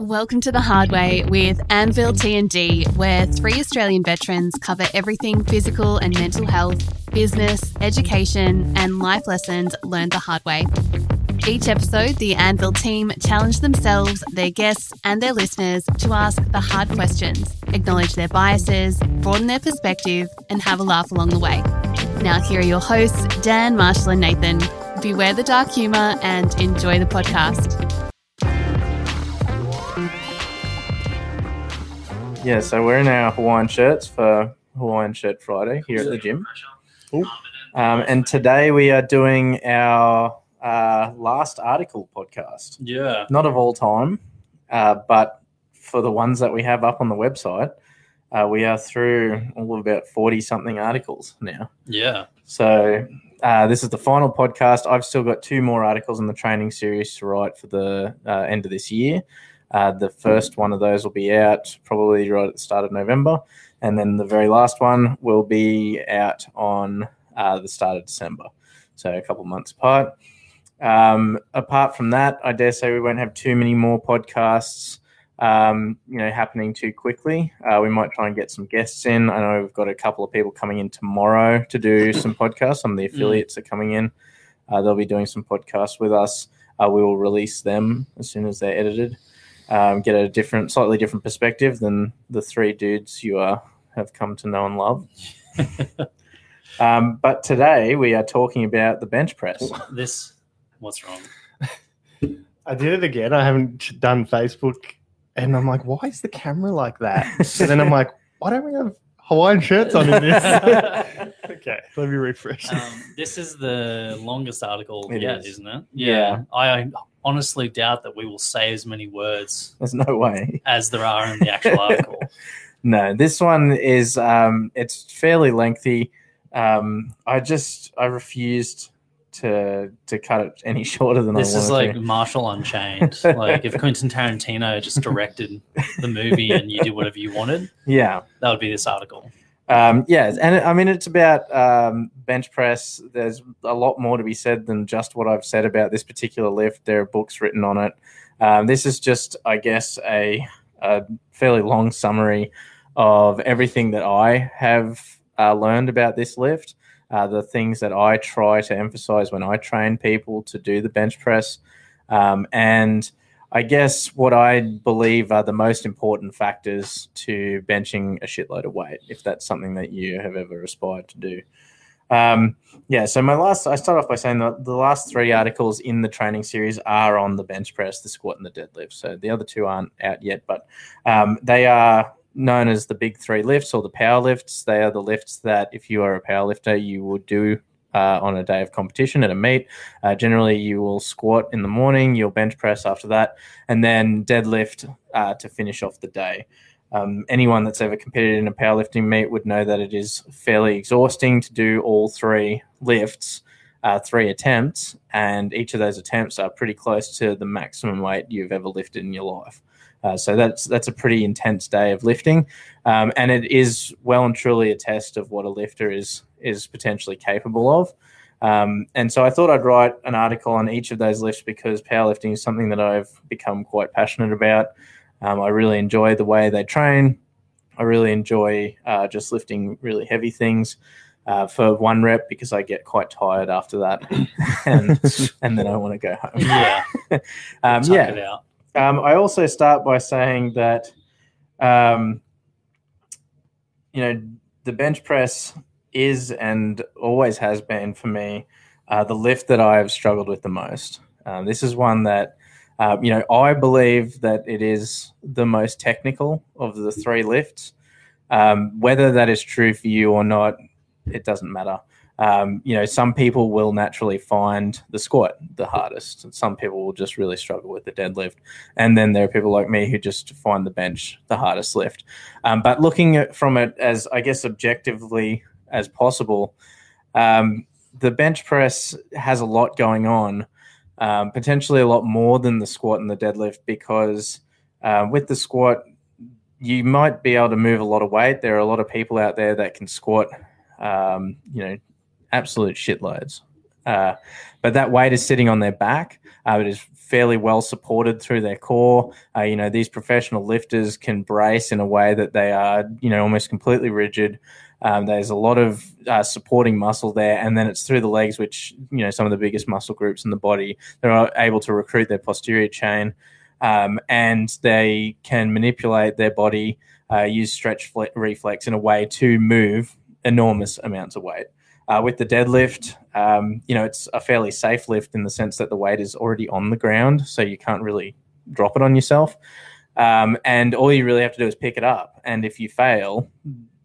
Welcome to the Hard Way with Anvil T&D, where three Australian veterans cover everything physical and mental health, business, education, and life lessons learned the hard way. Each episode, the Anvil team challenge themselves, their guests, and their listeners to ask the hard questions, acknowledge their biases, broaden their perspective, and have a laugh along the way. Now, here are your hosts, Dan, Marshall, and Nathan. Beware the dark humour and enjoy the podcast. Yeah, so we're in our Hawaiian shirts for Hawaiian Shirt Friday here at the gym. Um, and today we are doing our uh, last article podcast. Yeah. Not of all time, uh, but for the ones that we have up on the website, uh, we are through all of about 40 something articles now. Yeah. So uh, this is the final podcast. I've still got two more articles in the training series to write for the uh, end of this year. Uh, the first one of those will be out probably right at the start of November, and then the very last one will be out on uh, the start of December. So a couple months apart. Um, apart from that, I dare say we won't have too many more podcasts. Um, you know, happening too quickly. Uh, we might try and get some guests in. I know we've got a couple of people coming in tomorrow to do some podcasts. Some of the affiliates are coming in. Uh, they'll be doing some podcasts with us. Uh, we will release them as soon as they're edited. Um, get a different, slightly different perspective than the three dudes you uh, have come to know and love. um, but today we are talking about the bench press. This, what's wrong? I did it again. I haven't done Facebook, and I'm like, why is the camera like that? And then I'm like, why don't we have Hawaiian shirts on in this? okay, let me refresh. Um, this is the longest article It yet, is. isn't it? Yeah. I honestly doubt that we will say as many words There's no way. as there are in the actual article. No, this one is um, it's fairly lengthy. Um, I just I refused to to cut it any shorter than This I is like to. Marshall Unchained. like if Quentin Tarantino just directed the movie and you did whatever you wanted, Yeah, that would be this article. Um, yeah, and I mean it's about um, bench press. There's a lot more to be said than just what I've said about this particular lift. There are books written on it. Um, this is just, I guess, a, a fairly long summary of everything that I have uh, learned about this lift. Uh, the things that I try to emphasize when I train people to do the bench press, um, and I guess what I believe are the most important factors to benching a shitload of weight, if that's something that you have ever aspired to do. Um, yeah, so my last, I start off by saying that the last three articles in the training series are on the bench press, the squat, and the deadlift. So the other two aren't out yet, but um, they are known as the big three lifts or the power lifts. They are the lifts that, if you are a power lifter, you would do uh, on a day of competition at a meet. Uh, generally, you will squat in the morning, you'll bench press after that, and then deadlift uh, to finish off the day. Um, anyone that's ever competed in a powerlifting meet would know that it is fairly exhausting to do all three lifts, uh, three attempts, and each of those attempts are pretty close to the maximum weight you've ever lifted in your life. Uh, so that's that's a pretty intense day of lifting, um, and it is well and truly a test of what a lifter is is potentially capable of. Um, and so I thought I'd write an article on each of those lifts because powerlifting is something that I've become quite passionate about. Um, I really enjoy the way they train. I really enjoy uh, just lifting really heavy things uh, for one rep because I get quite tired after that, and and then I want to go home. Yeah. um, yeah. Um, I also start by saying that, um, you know, the bench press is and always has been for me uh, the lift that I have struggled with the most. Um, this is one that, uh, you know, I believe that it is the most technical of the three lifts. Um, whether that is true for you or not, it doesn't matter. Um, you know, some people will naturally find the squat the hardest. and Some people will just really struggle with the deadlift. And then there are people like me who just find the bench the hardest lift. Um, but looking at from it as, I guess, objectively as possible, um, the bench press has a lot going on, um, potentially a lot more than the squat and the deadlift, because uh, with the squat, you might be able to move a lot of weight. There are a lot of people out there that can squat, um, you know, absolute shitloads. Uh, but that weight is sitting on their back. Uh, it is fairly well supported through their core. Uh, you know, these professional lifters can brace in a way that they are, you know, almost completely rigid. Um, there's a lot of uh, supporting muscle there, and then it's through the legs, which you know some of the biggest muscle groups in the body. They're able to recruit their posterior chain, um, and they can manipulate their body, uh, use stretch fle- reflex in a way to move enormous amounts of weight. Uh, with the deadlift, um, you know, it's a fairly safe lift in the sense that the weight is already on the ground, so you can't really drop it on yourself. Um, and all you really have to do is pick it up. And if you fail,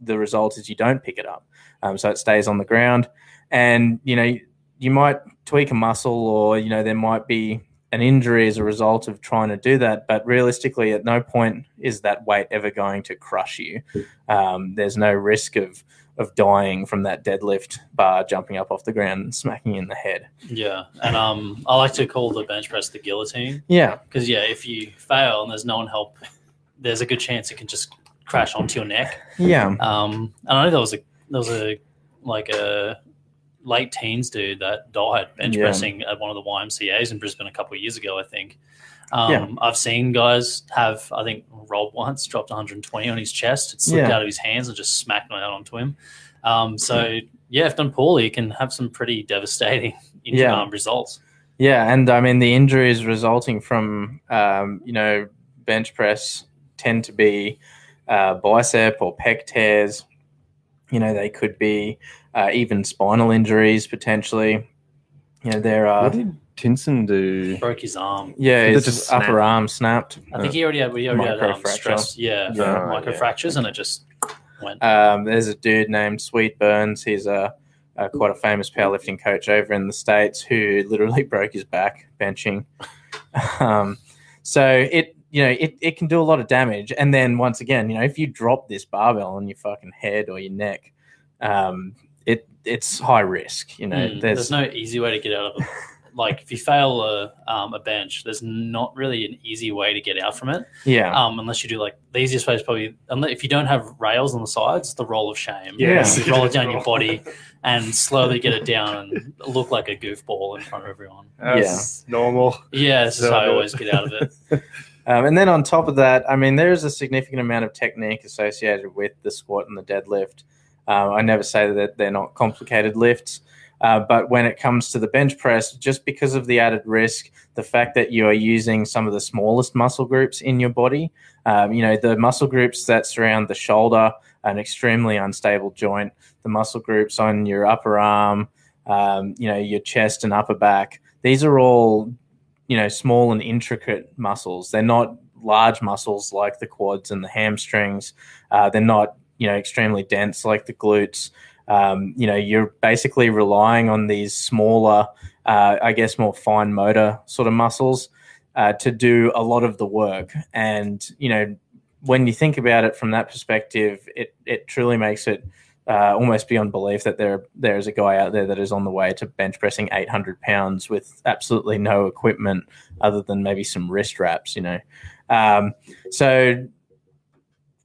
the result is you don't pick it up. Um, so it stays on the ground. And, you know, you might tweak a muscle or, you know, there might be an injury as a result of trying to do that. But realistically, at no point is that weight ever going to crush you. Um, there's no risk of, of dying from that deadlift bar jumping up off the ground and smacking in the head. Yeah, and um, I like to call the bench press the guillotine Yeah. because yeah, if you fail and there's no one help, there's a good chance it can just crash onto your neck. Yeah. Um, and I know there was a there was a like a late teens dude that died bench Yeah. pressing at one of the YMCA's in Brisbane a couple of years ago, I think. Um, Yeah. I've seen guys have, I think Rob once dropped 120 on his chest. It slipped Yeah. out of his hands and just smacked right onto him. Um, so, yeah, if done poorly, it can have some pretty devastating Yeah. um, results. Yeah, and I mean the injuries resulting from um, you know bench press tend to be uh, bicep or pec tears. You know they could be uh, even spinal injuries potentially. You know there are Tinson do? Broke his arm. yeah his just upper arm snapped. I think he already had, he already had um, stress, yeah, Yeah. micro Yeah. and it just went. Um, there's a dude named Swede Burns. He's a, a quite a famous powerlifting coach over in the states who literally broke his back benching. um, so it you know it, it can do a lot of damage. And then once again, you know, if you drop this barbell on your fucking head or your neck, um, it it's high risk. You know, Mm, there's, there's no easy way to get out of it. Like if you fail a, um, a bench, there's not really an easy way to get out from it. yeah. Um, unless you do like the easiest way is probably unless, if you don't have rails on the sides, the roll of shame. Yes. You roll it down your body and slowly get it down and look like a goofball in front of everyone. That's normal. Yeah, this is how I always get out of it. Um, and then on top of that, I mean, there is a significant amount of technique associated with the squat and the deadlift. Uh, I never say that they're not complicated lifts, uh, but when it comes to the bench press, just because of the added risk, the fact that you are using some of the smallest muscle groups in your body, um, you know, the muscle groups that surround the shoulder, an extremely unstable joint, the muscle groups on your upper arm, um, you know, your chest and upper back, these are all you know small and intricate muscles. They're not large muscles like the quads and the hamstrings. Uh, they're not you know extremely dense like the glutes um, you know you're basically relying on these smaller uh, i guess more fine motor sort of muscles uh, to do a lot of the work and you know when you think about it from that perspective it it truly makes it uh, almost beyond belief that there there is a guy out there that is on the way to bench pressing 800 pounds with absolutely no equipment other than maybe some wrist wraps, you know. Um, so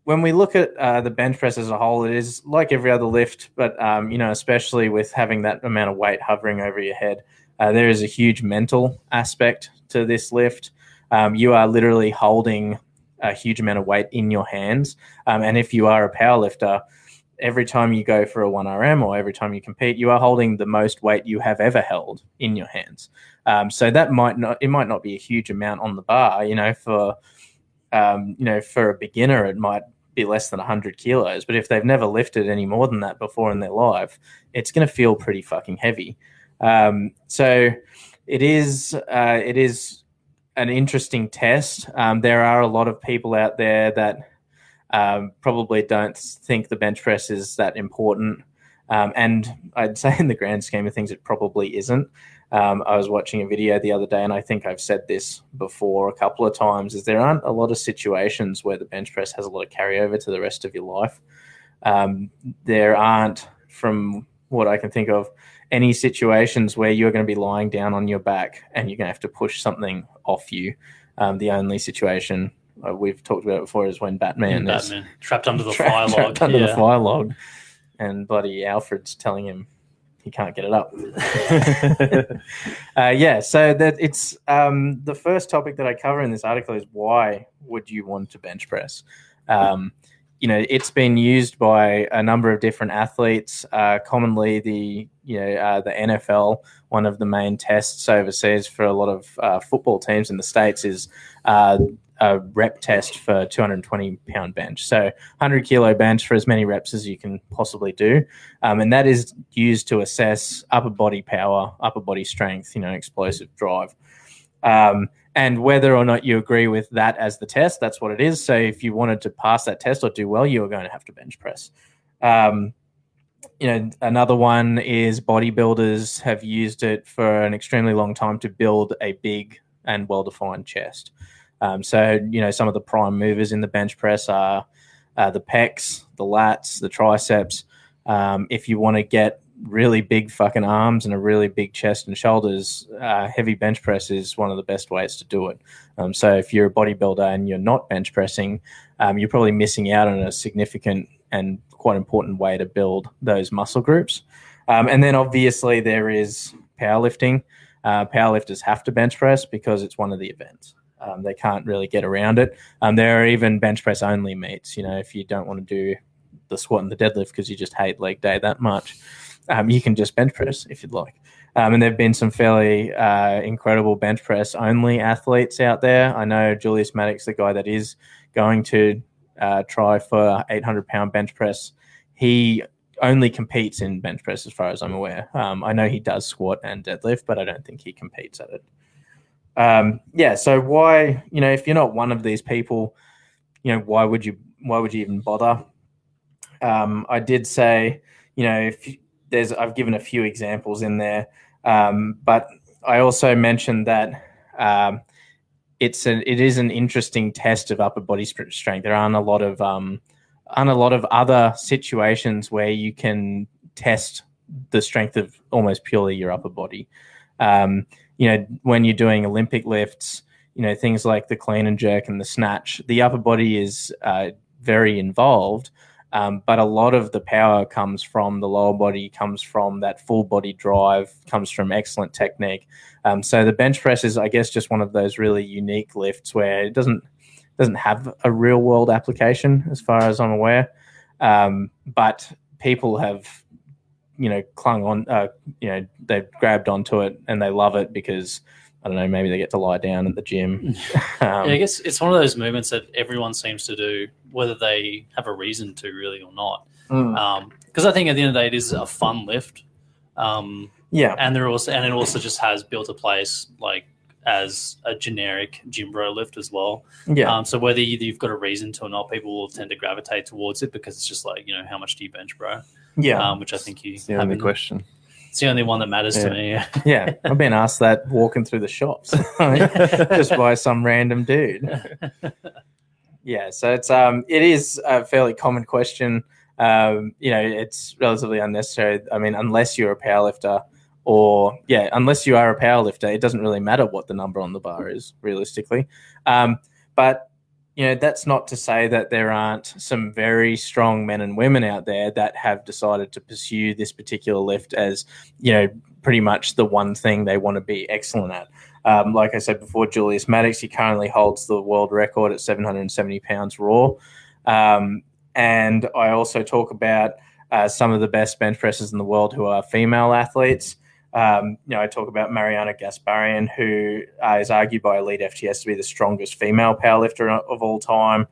when we look at uh, the bench press as a whole, it is like every other lift, but um, you know, especially with having that amount of weight hovering over your head, uh, there is a huge mental aspect to this lift. Um, you are literally holding a huge amount of weight in your hands, um, and if you are a power lifter, every time you go for a 1RM or every time you compete, you are holding the most weight you have ever held in your hands. Um, so that might not it might not be a huge amount on the bar. You know, for um, you know for a beginner, it might be less than 100 kilos. But if they've never lifted any more than that before in their life, it's going to feel pretty fucking heavy. Um, so it is uh, it is an interesting test. Um, there are a lot of people out there that um, probably don't think the bench press is that important. Um, and I'd say, in the grand scheme of things, it probably isn't. Um, I was watching a video the other day, and I think I've said this before a couple of times: is there aren't a lot of situations where the bench press has a lot of carryover to the rest of your life. Um, there aren't, from what I can think of, any situations where you're going to be lying down on your back and you're going to have to push something off you. Um, the only situation uh, we've talked about before is when Batman, is trapped under the trapped- fire log. trapped under yeah. the fire log, and bloody Alfred's telling him he can't get it up. uh, yeah, so that it's um, the first topic that I cover in this article is why would you want to bench press? Um, you know, it's been used by a number of different athletes. Uh, commonly, the you know uh, the NFL, one of the main tests overseas for a lot of uh, football teams in the states is uh, a rep test for 220 pound bench. So 100 kilo bench for as many reps as you can possibly do. Um, and that is used to assess upper body power, upper body strength, you know, explosive drive. Um, and whether or not you agree with that as the test, that's what it is. So if you wanted to pass that test or do well, you are going to have to bench press. Um, you know, another one is bodybuilders have used it for an extremely long time to build a big and well defined chest. Um, so, you know, some of the prime movers in the bench press are uh, the pecs, the lats, the triceps. Um, if you want to get really big fucking arms and a really big chest and shoulders, uh, heavy bench press is one of the best ways to do it. Um, so, if you're a bodybuilder and you're not bench pressing, um, you're probably missing out on a significant and quite important way to build those muscle groups. Um, and then, obviously, there is powerlifting. Uh, powerlifters have to bench press because it's one of the events. Um, they can't really get around it. Um, there are even bench press only meets. You know, if you don't want to do the squat and the deadlift because you just hate leg day that much, um, you can just bench press if you'd like. Um, and there have been some fairly uh, incredible bench press only athletes out there. I know Julius Maddox, the guy that is going to uh, try for 800 pound bench press, he only competes in bench press as far as I'm aware. Um, I know he does squat and deadlift, but I don't think he competes at it um, yeah, so why, you know, if you're not one of these people, you know, why would you, why would you even bother? Um, I did say, you know, if there's, I've given a few examples in there, um, but I also mentioned that um, it's an, it is an interesting test of upper body strength. There aren't a lot of, um, aren't a lot of other situations where you can test the strength of almost purely your upper body. Um, you know, when you're doing Olympic lifts, you know, things like the clean and jerk and the snatch, the upper body is uh, very involved. Um, but a lot of the power comes from the lower body, comes from that full body drive, comes from excellent technique. Um, so the bench press is, I guess, just one of those really unique lifts where it doesn't doesn't have a real world application, as far as I'm aware. Um, but people have you know clung on uh, you know they've grabbed onto it and they love it because I don't know maybe they get to lie down at the gym. um, yeah, I guess it's one of those movements that everyone seems to do whether they have a reason to really or not. Because mm. um, I think at the end of the day it is a fun lift. Um, yeah, and there also and it also just has built a place like as a generic gym bro lift as well. Yeah. Um, so whether you've got a reason to or not, people will tend to gravitate towards it because it's just like you know how much do you bench, bro? Yeah, um, which I think you. It's the only question. It's the only one that matters yeah. to me. yeah, I've been asked that walking through the shops just by some random dude. Yeah, so it's um it is a fairly common question. Um, you know, it's relatively unnecessary. I mean, unless you're a powerlifter, or yeah, unless you are a powerlifter, it doesn't really matter what the number on the bar is realistically. Um, but you know, that's not to say that there aren't some very strong men and women out there that have decided to pursue this particular lift as, you know, pretty much the one thing they want to be excellent at. Um, like I said before, Julius Maddox, he currently holds the world record at 770 pounds raw. Um, and I also talk about uh, some of the best bench pressers in the world who are female athletes. Um, you know, I talk about Marianna Gasparyan, who uh, is argued by Elite FTS to be the strongest female powerlifter of all time.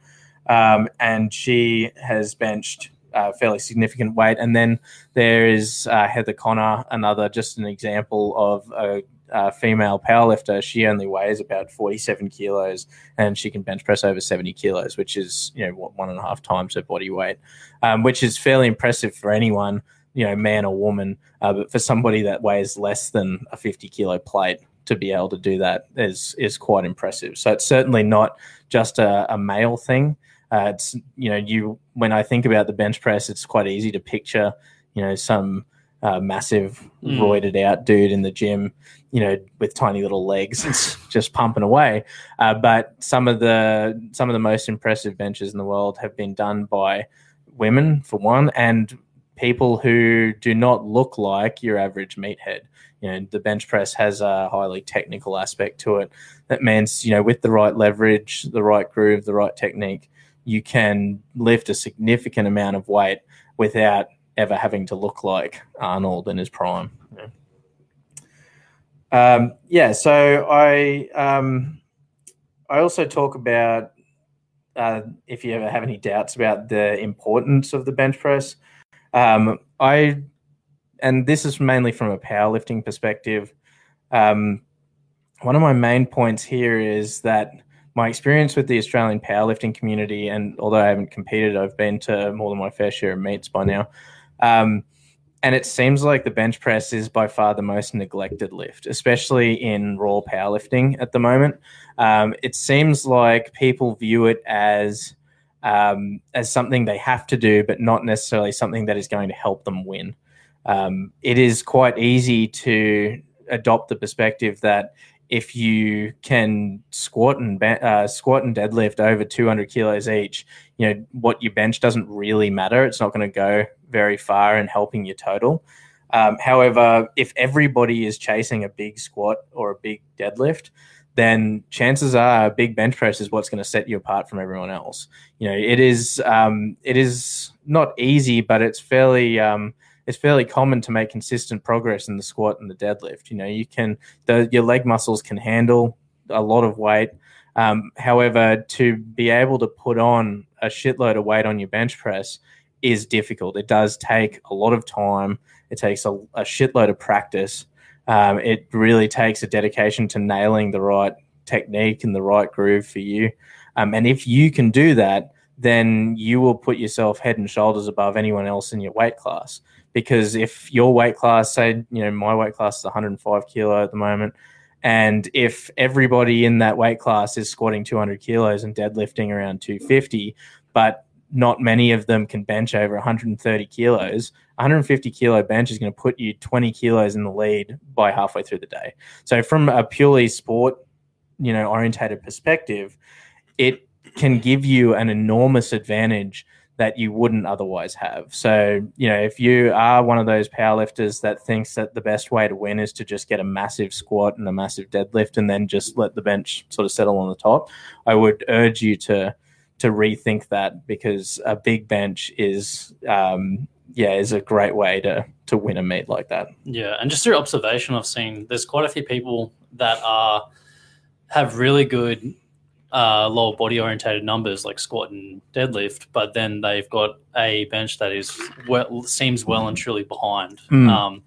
Um, and she has benched uh, fairly significant weight. And then there is uh, Heather Connor, another just an example of a, a, female powerlifter. She only weighs about 47 kilos and she can bench press over 70 kilos, which is, you know, what, one and a half times her body weight, um, which is fairly impressive for anyone you know, man or woman. Uh, but for somebody that weighs less than a 50 kilo plate to be able to do that is is quite impressive. So it's certainly not just a, a male thing. Uh, it's you know, you when I think about the bench press, it's quite easy to picture, you know, some uh, massive mm. roided out dude in the gym, you know, with tiny little legs, just pumping away. Uh, but some of the some of the most impressive benches in the world have been done by women, for one, and people who do not look like your average meathead. You know, the bench press has a highly technical aspect to it. That means, you know, with the right leverage, the right groove, the right technique, you can lift a significant amount of weight without ever having to look like Arnold in his prime. Yeah. Um, yeah so I um, I also talk about uh, if you ever have any doubts about the importance of the bench press. Um, I and this is mainly from a powerlifting perspective. Um, one of my main points here is that my experience with the Australian powerlifting community, and although I haven't competed, I've been to more than my fair share of meets by now. Um, and it seems like the bench press is by far the most neglected lift, especially in raw powerlifting at the moment. Um, it seems like people view it as um, as something they have to do, but not necessarily something that is going to help them win. Um, it is quite easy to adopt the perspective that if you can squat and uh, squat and deadlift over 200 kilos each, you know what you bench doesn't really matter. It's not going to go very far in helping your total. Um, however, if everybody is chasing a big squat or a big deadlift, then chances are a big bench press is what's going to set you apart from everyone else. You know, it is um, it is not easy, but it's fairly um, it's fairly common to make consistent progress in the squat and the deadlift. You know, you can the, your leg muscles can handle a lot of weight. Um, however, to be able to put on a shitload of weight on your bench press is difficult. It does take a lot of time. It takes a, a shitload of practice. Um, it really takes a dedication to nailing the right technique and the right groove for you. Um, and if you can do that, then you will put yourself head and shoulders above anyone else in your weight class. Because if your weight class, say, you know, my weight class is 105 kilo at the moment, and if everybody in that weight class is squatting 200 kilos and deadlifting around 250, but not many of them can bench over 130 kilos. 150 kilo bench is going to put you 20 kilos in the lead by halfway through the day. So from a purely sport, you know, orientated perspective, it can give you an enormous advantage that you wouldn't otherwise have. So, you know, if you are one of those powerlifters that thinks that the best way to win is to just get a massive squat and a massive deadlift and then just let the bench sort of settle on the top, I would urge you to to rethink that because a big bench is um, yeah is a great way to to win a meet like that. Yeah, and just through observation, I've seen there's quite a few people that are have really good uh, lower body orientated numbers like squat and deadlift, but then they've got a bench that is well seems well and truly behind. Mm. Um,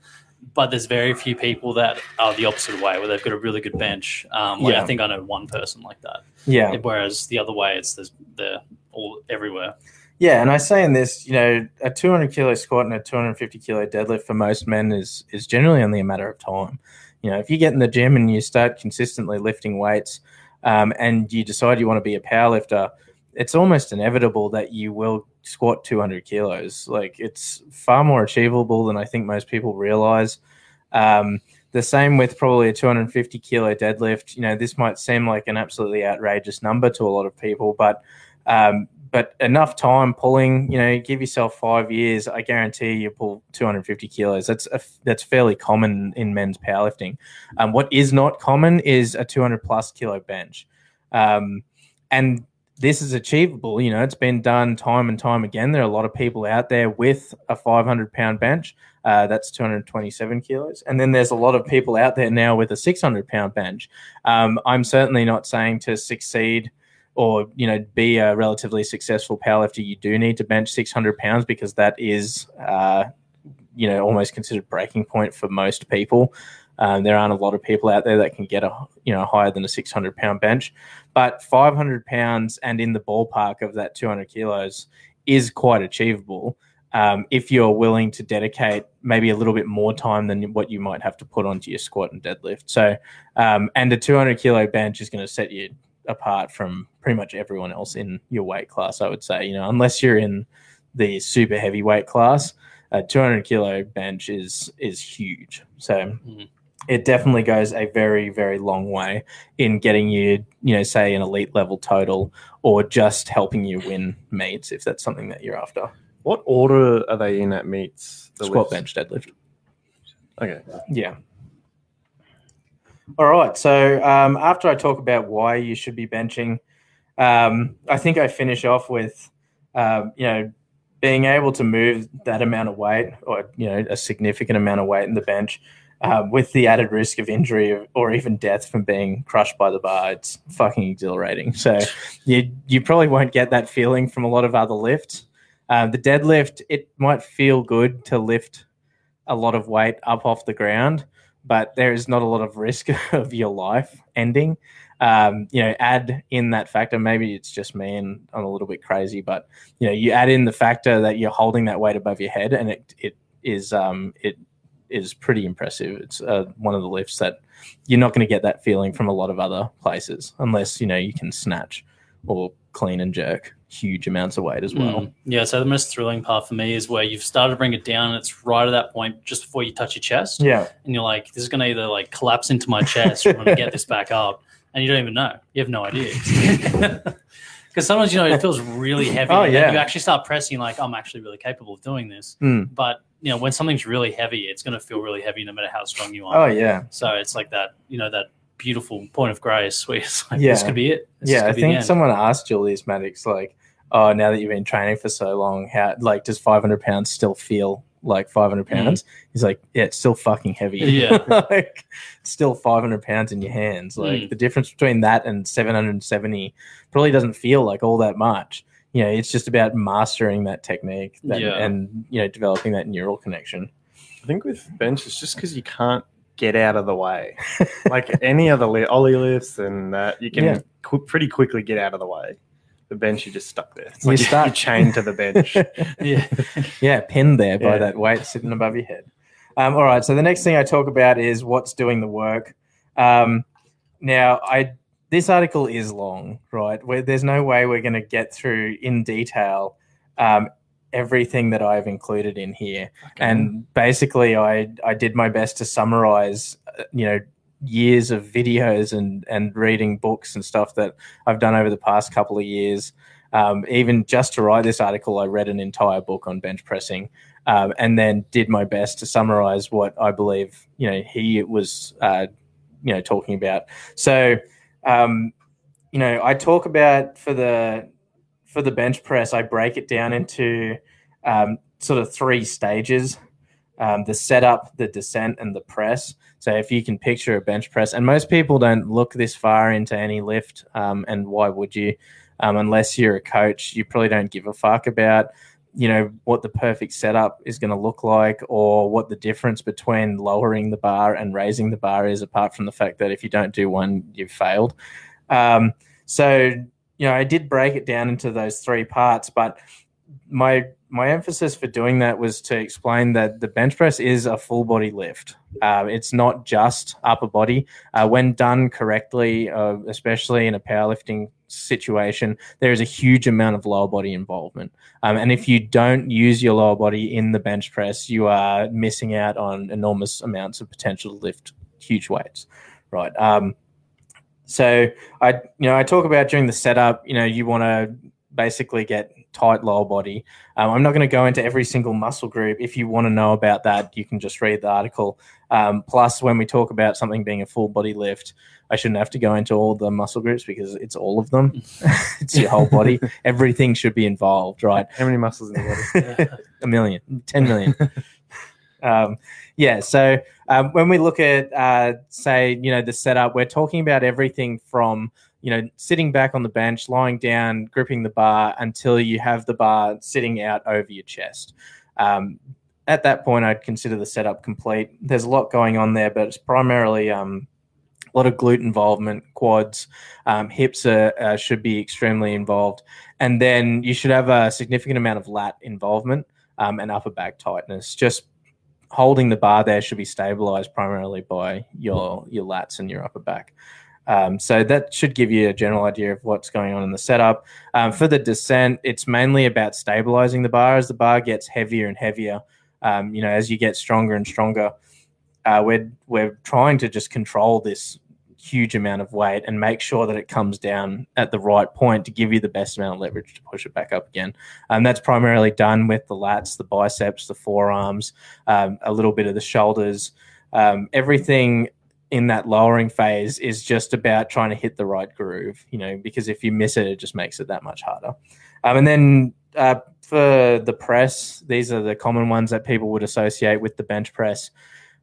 but there's very few people that are the opposite way, where they've got a really good bench. Um, like yeah. I think I know one person like that. Yeah. Whereas the other way, it's there's, they're all everywhere. Yeah, and I say in this, you know, a 200 kilo squat and a 250 kilo deadlift for most men is is generally only a matter of time. You know, if you get in the gym and you start consistently lifting weights, um, and you decide you want to be a powerlifter, it's almost inevitable that you will squat 200 kilos. Like it's far more achievable than I think most people realize. Um, the same with probably a 250 kilo deadlift. You know, this might seem like an absolutely outrageous number to a lot of people, but um, but enough time pulling, you know, give yourself five years. I guarantee you pull 250 kilos. That's a, that's fairly common in men's powerlifting. Um, what is not common is a 200 plus kilo bench, um, and this is achievable. You know, it's been done time and time again. There are a lot of people out there with a 500 pound bench. Uh, that's 227 kilos. And then there's a lot of people out there now with a 600 pound bench. Um, I'm certainly not saying to succeed or you know be a relatively successful powerlifter, you do need to bench 600 pounds because that is uh, you know almost considered breaking point for most people. Um, there aren't a lot of people out there that can get a you know higher than a 600 pound bench, but 500 pounds and in the ballpark of that 200 kilos is quite achievable. Um, if you're willing to dedicate maybe a little bit more time than what you might have to put onto your squat and deadlift. So, um, and a 200 kilo bench is going to set you apart from pretty much everyone else in your weight class. I would say, you know, unless you're in the super heavyweight class, a 200 kilo bench is is huge. So. Mm-hmm. It definitely goes a very, very long way in getting you, you know, say an elite level total, or just helping you win meets if that's something that you're after. What order are they in at meets? The Squat, lifts? bench, deadlift. Okay. Yeah. All right. So um, after I talk about why you should be benching, um, I think I finish off with, um, you know, being able to move that amount of weight or, you know, a significant amount of weight in the bench uh, with the added risk of injury or even death from being crushed by the bar. It's fucking exhilarating. So you, you probably won't get that feeling from a lot of other lifts. Um, the deadlift, it might feel good to lift a lot of weight up off the ground, but there is not a lot of risk of your life ending. Um, you know, add in that factor. Maybe it's just me and I'm a little bit crazy, but you know, you add in the factor that you're holding that weight above your head, and it it is um it is pretty impressive. It's uh, one of the lifts that you're not going to get that feeling from a lot of other places, unless you know you can snatch or clean and jerk huge amounts of weight as well. Mm. Yeah, so the most thrilling part for me is where you've started to bring it down and it's right at that point just before you touch your chest. Yeah, And you're like, this is going to either like collapse into my chest or I'm going to get this back up. And you don't even know. You have no idea. Because sometimes, you know, it feels really heavy. Oh, and yeah. You actually start pressing, like, I'm actually really capable of doing this. Mm. But, you know, when something's really heavy, it's going to feel really heavy no matter how strong you are. Oh yeah. So it's like that, you know, that beautiful point of grace where it's like, Yeah. this could be it. This yeah, I think someone asked Julius Maddox, like, "Oh, now that you've been training for so long, how like does 500 pounds still feel like 500 pounds?" He's like, "Yeah, it's still fucking heavy. Yeah. like still 500 pounds in your hands. Like Mm. the difference between that and 770 probably doesn't feel like all that much. You know, it's just about mastering that technique that, Yeah. and you know developing that neural connection. I think with bench, it's just because you can't get out of the way. like any other li- oly lifts and that, you can Yeah. qu- pretty quickly get out of the way. The bench, you're just stuck there. It's You're like stuck. you're chained to the bench. yeah. yeah, pinned there by Yeah. that weight sitting above your head. Um, all right, so the next thing I talk about is what's doing the work. Um, now, I this article is long, right? Where there's no way we're going to get through in detail um, everything that I've included in here. And basically, I I did my best to summarize, uh, you know, years of videos and and reading books and stuff that I've done over the past couple of years. Um, even just to write this article, I read an entire book on bench pressing, um, and then did my best to summarize what I believe you know he was uh, you know talking about. So, um, you know, I talk about for the for the bench press, I break it down into um, sort of three stages um, the setup, the descent, and the press. So if you can picture a bench press, and most people don't look this far into any lift, um, and why would you? Um, unless you're a coach, you probably don't give a fuck about you know what the perfect setup is going to look like or what the difference between lowering the bar and raising the bar is apart from the fact that if you don't do one you've failed. Um, so you know i did break it down into those three parts but my my emphasis for doing that was to explain that the bench press is a full body lift. Uh, it's not just upper body. Uh, when done correctly, uh, especially in a powerlifting situation, there is a huge amount of lower body involvement. Um, and if you don't use your lower body in the bench press, you are missing out on enormous amounts of potential to lift huge weights. Right. Um, so I, you know, I talk about during the setup. You know, you want to basically get tight lower body. Um, I'm not going to go into every single muscle group. If you want to know about that, you can just read the article. Um, plus, when we talk about something being a full body lift, I shouldn't have to go into all the muscle groups because it's all of them. it's your whole body. Everything should be involved, right? How many muscles in the body? a million, 10 million. um, yeah. So um, when we look at, uh, say, you know, the setup, we're talking about everything from, you know, sitting back on the bench, lying down, gripping the bar until you have the bar sitting out over your chest. Um, at that point, I'd consider the setup complete. There's a lot going on there, but it's primarily um, a lot of glute involvement, quads, um, hips are, uh, should be extremely involved, and then you should have a significant amount of lat involvement um, and upper back tightness. Just holding the bar there should be stabilized primarily by your your lats and your upper back. Um, so that should give you a general idea of what's going on in the setup. Um, for the descent, it's mainly about stabilizing the bar as the bar gets heavier and heavier. Um, you know, as you get stronger and stronger, uh, we're we're trying to just control this huge amount of weight and make sure that it comes down at the right point to give you the best amount of leverage to push it back up again. And that's primarily done with the lats, the biceps, the forearms, um, a little bit of the shoulders. Um, everything in that lowering phase is just about trying to hit the right groove, you know, because if you miss it, it just makes it that much harder. Um, and then uh, for the press, these are the common ones that people would associate with the bench press.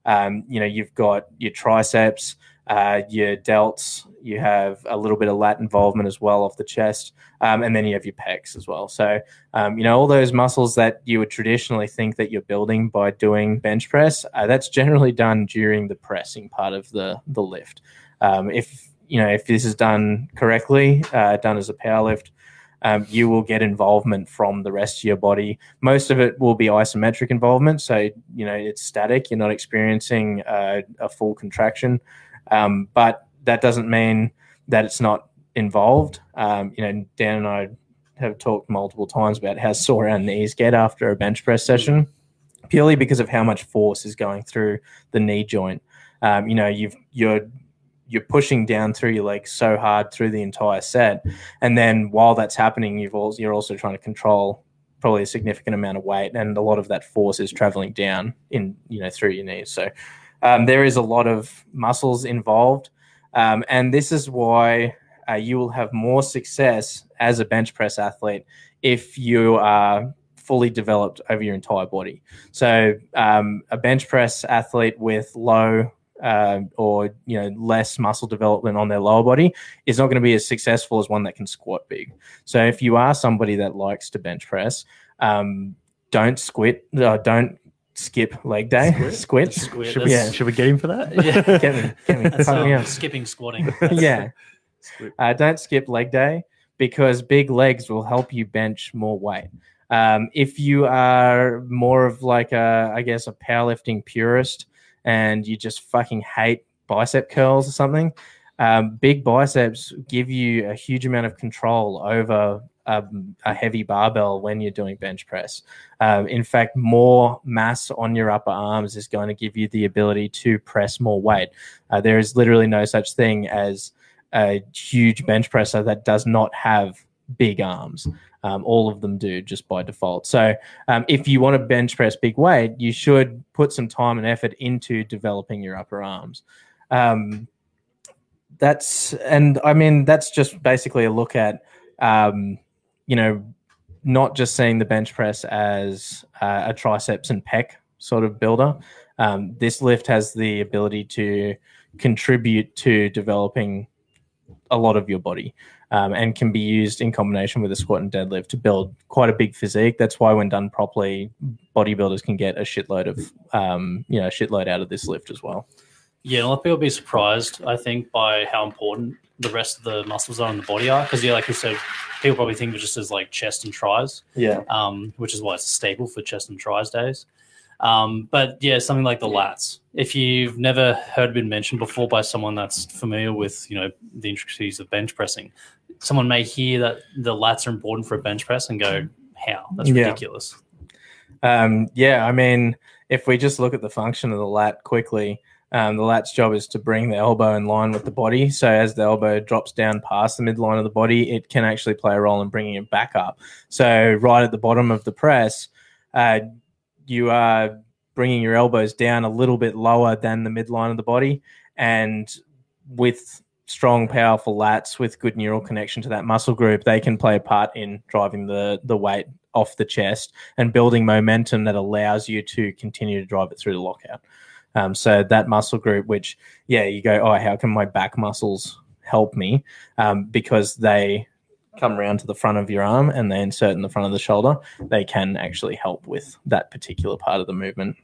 Um, you know, you've got your triceps, uh, your delts, you have a little bit of lat involvement as well off the chest, um, and then you have your pecs as well. So, um, you know, all those muscles that you would traditionally think that you're building by doing bench press, uh, that's generally done during the pressing part of the the lift. Um, if you know if this is done correctly, uh, done as a power lift, um, you will get involvement from the rest of your body. Most of it will be isometric involvement, so you know it's static. You're not experiencing uh, a full contraction, um, but that doesn't mean that it's not involved. Um, you know, Dan and I have talked multiple times about how sore our knees get after a bench press session, purely because of how much force is going through the knee joint. Um, you know, you've you're you're pushing down through your legs so hard through the entire set, and then while that's happening, you've also, you're also trying to control probably a significant amount of weight, and a lot of that force is traveling down in you know through your knees. So um, there is a lot of muscles involved. Um, and this is why uh, you will have more success as a bench press athlete if you are fully developed over your entire body. So, um, a bench press athlete with low uh, or you know less muscle development on their lower body is not going to be as successful as one that can squat big. So, if you are somebody that likes to bench press, um, don't squat, uh, don't skip leg day. Squid. Squid, Should we, Yeah. should we get him for that? Yeah. Get me, get me. That's me um, up. skipping squatting. yeah. Uh, don't skip leg day because big legs will help you bench more weight. Um, if you are more of like a, I guess, a powerlifting purist and you just fucking hate bicep curls or something, um, big biceps give you a huge amount of control over um, a heavy barbell when you're doing bench press. Um, in fact, more mass on your upper arms is going to give you the ability to press more weight. Uh, there is literally no such thing as a huge bench presser that does not have big arms. Um, all of them do just by default. So, um, if you want to bench press big weight, you should put some time and effort into developing your upper arms. Um, that's and I mean that's just basically a look at um, you know not just seeing the bench press as uh, a triceps and pec sort of builder. Um, this lift has the ability to contribute to developing a lot of your body um, and can be used in combination with a squat and deadlift to build quite a big physique. That's why, when done properly, bodybuilders can get a shitload of um, you know shitload out of this lift as well. Yeah, a lot of people be surprised, I think, by how important the rest of the muscles are in the body are. Because, yeah, like you said, people probably think of it just as like chest and tries, Yeah, um, which is why it's a staple for chest and tries days. Um, but yeah, something like the lats. If you've never heard it been mentioned before by someone that's familiar with, you know, the intricacies of bench pressing, someone may hear that the lats are important for a bench press and go, "How? That's Yeah. ridiculous." Um, yeah, I mean, if we just look at the function of the lat quickly, um, the lat's job is to bring the elbow in line with the body. So as the elbow drops down past the midline of the body, it can actually play a role in bringing it back up. So right at the bottom of the press, uh, you are bringing your elbows down a little bit lower than the midline of the body, and with strong, powerful lats with good neural connection to that muscle group, they can play a part in driving the the weight off the chest and building momentum that allows you to continue to drive it through the lockout. Um, so that muscle group, which yeah, you go, oh, how can my back muscles help me? Um, because they come around to the front of your arm and they insert in the front of the shoulder. They can actually help with that particular part of the movement.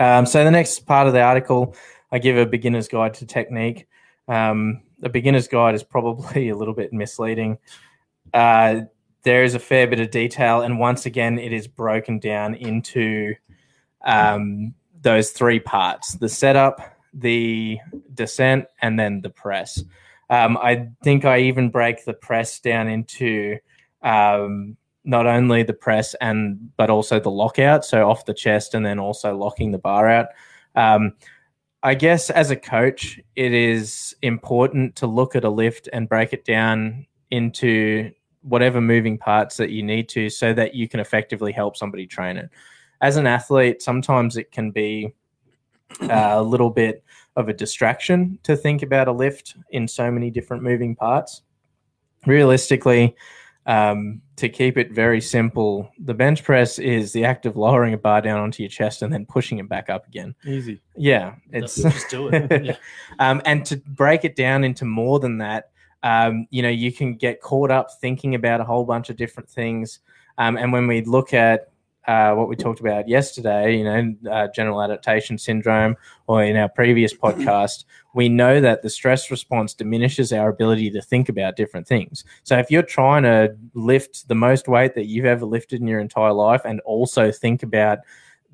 Um, so the next part of the article, I give a beginner's guide to technique. Um, the beginner's guide is probably a little bit misleading. Uh, there is a fair bit of detail, and once again, it is broken down into um, those three parts: the setup, the descent, and then the press. Um, I think I even break the press down into um, not only the press and but also the lockout, so off the chest, and then also locking the bar out. Um, I guess as a coach, it is important to look at a lift and break it down into whatever moving parts that you need to so that you can effectively help somebody train it. As an athlete, sometimes it can be uh, a little bit of a distraction to think about a lift in so many different moving parts. Realistically, um, to keep it very simple, the bench press is the act of lowering a bar down onto your chest and then pushing it back up again. Easy. Yeah, it's just do it. Yeah. um, and to break it down into more than that, um, you know, you can get caught up thinking about a whole bunch of different things. Um, and when we look at uh, what we talked about yesterday, you know, uh, general adaptation syndrome, or in our previous podcast, we know that the stress response diminishes our ability to think about different things. So if you're trying to lift the most weight that you've ever lifted in your entire life and also think about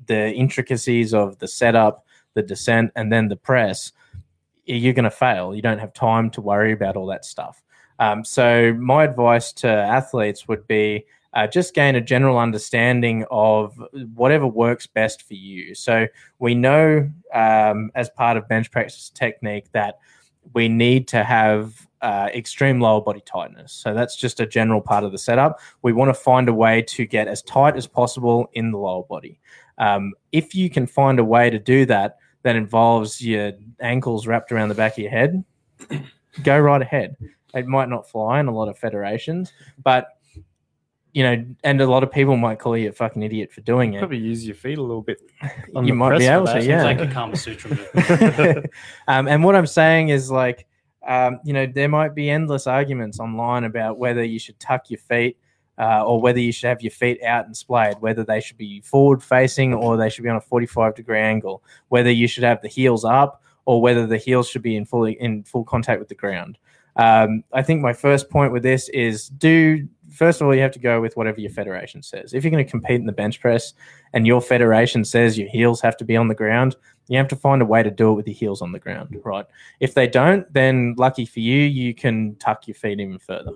the intricacies of the setup, the descent, and then the press, you're going to fail. You don't have time to worry about all that stuff. Um, so my advice to athletes would be uh, just gain a general understanding of whatever works best for you. So we know um, as part of bench practice technique that we need to have uh, extreme lower body tightness. So that's just a general part of the setup. We want to find a way to get as tight as possible in the lower body. Um, if you can find a way to do that that involves your ankles wrapped around the back of your head, go right ahead. It might not fly in a lot of federations, but you know, and a lot of people might call you a fucking idiot for doing it. Probably use your feet a little bit. on You the might be press for able to, that. yeah. It's like a Kama Sutra move. um, and what I'm saying is like, um, you know, there might be endless arguments online about whether you should tuck your feet uh, or whether you should have your feet out and splayed, whether they should be forward facing or they should be on a 45 degree angle, whether you should have the heels up or whether the heels should be in fully in full contact with the ground. Um, I think my first point with this is do first of all you have to go with whatever your federation says. If you're going to compete in the bench press and your federation says your heels have to be on the ground, you have to find a way to do it with your heels on the ground, right? If they don't, then lucky for you, you can tuck your feet even further.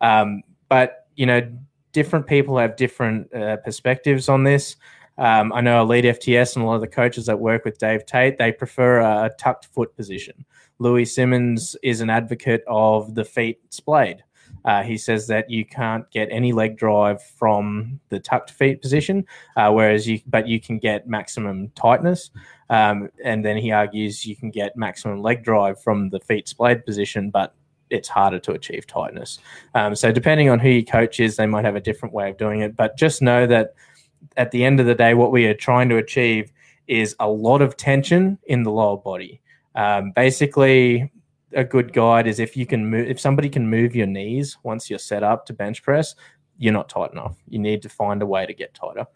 Um, but you know, different people have different uh, perspectives on this. Um, I know Elite FTS and a lot of the coaches that work with Dave Tate, they prefer a tucked foot position. Louie Simmons is an advocate of the feet splayed. Uh, he says that you can't get any leg drive from the tucked feet position, uh, whereas you, but you can get maximum tightness. Um, and then he argues you can get maximum leg drive from the feet splayed position, but it's harder to achieve tightness. Um, so depending on who your coach is, they might have a different way of doing it. But just know that at the end of the day, what we are trying to achieve is a lot of tension in the lower body. Um, basically, a good guide is if you can move, if somebody can move your knees once you're set up to bench press, you're not tight enough. You need to find a way to get tighter.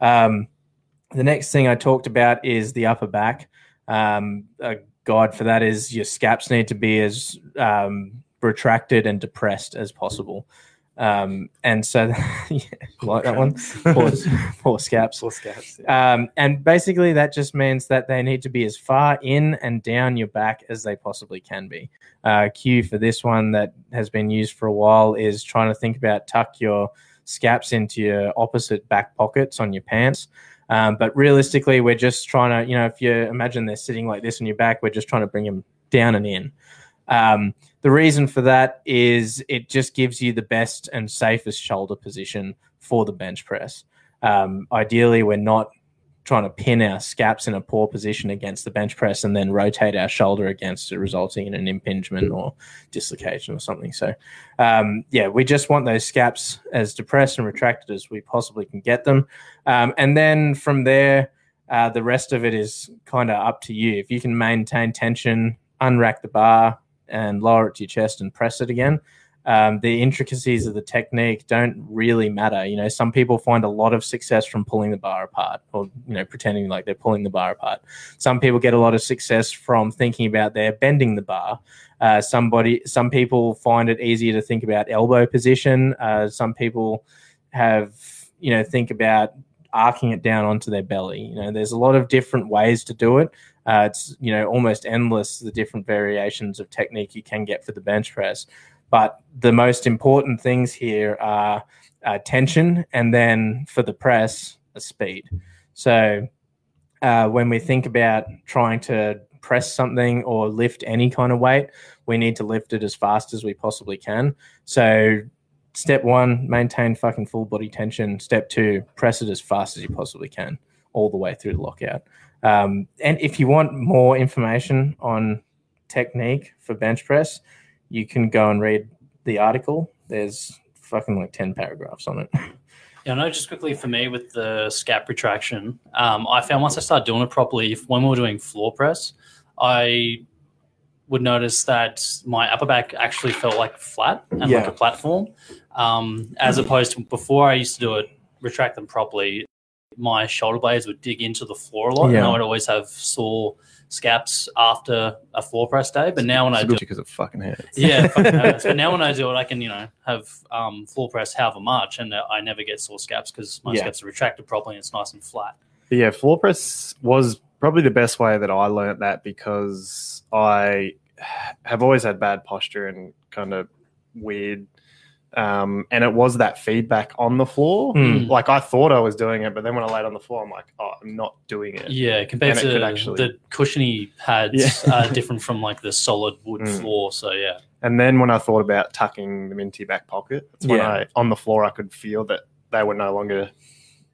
Um, the next thing I talked about is the upper back. Um, a guide for that is your scaps need to be as um, retracted and depressed as possible. Um, and so, yeah, like that one, poor, poor scaps. Full scouts. yeah. Um, and basically, that just means that they need to be as far in and down your back as they possibly can be. Uh, cue for this one that has been used for a while is trying to think about tuck your scaps into your opposite back pockets on your pants. Um, but realistically, we're just trying to, you know, if you imagine they're sitting like this on your back, we're just trying to bring them down and in. Um, the reason for that is it just gives you the best and safest shoulder position for the bench press. Um, ideally, we're not trying to pin our scaps in a poor position against the bench press and then rotate our shoulder against it, resulting in an impingement or dislocation or something. So, um, yeah, we just want those scaps as depressed and retracted as we possibly can get them. Um, and then from there, uh, the rest of it is kind of up to you. If you can maintain tension, unrack the bar, and lower it to your chest and press it again. Um, the intricacies of the technique don't really matter. You know, some people find a lot of success from pulling the bar apart or, you know, pretending like they're pulling the bar apart. Some people get a lot of success from thinking about they're bending the bar. Uh, somebody, some people find it easier to think about elbow position. Uh, some people have, you know, think about arcing it down onto their belly. You know, there's a lot of different ways to do it. Uh, it's you know almost endless the different variations of technique you can get for the bench press. But the most important things here are uh, tension, and then for the press, a speed. So uh, when we think about trying to press something or lift any kind of weight, we need to lift it as fast as we possibly can. So, step one, maintain fucking full body tension. Step two, press it as fast as you possibly can, all the way through the lockout. Um, and if you want more information on technique for bench press, you can go and read the article. There's fucking like 10 paragraphs on it. Yeah, I know. Just quickly for me with the scap retraction, um, I found once I started doing it properly, if when we were doing floor press, I would notice that my upper back actually felt like flat and Yeah. like a platform, um, as opposed to before I used to do it, retract them properly. My shoulder blades would dig into the floor a lot, and I would always have sore scaps after a floor press day. But now when I do because it fucking hurts. yeah, fucking hurts. but now when I do it, I can you know have um, floor press however much, and I never get sore scaps because my Yeah. scaps are retracted properly and it's nice and flat. But yeah, floor press was probably the best way that I learnt that because I have always had bad posture and kind of weird. Um, and it was that feedback on the floor. Mm. Like I thought I was doing it, but then when I laid on the floor, I'm like, oh, I'm not doing it. Yeah, compared And it to could actually- the cushiony pads, Yeah. uh, different from like the solid wood Mm. floor. So yeah, And then when I thought about tucking them into your back pocket, that's when Yeah. I on the floor I could feel that they were no longer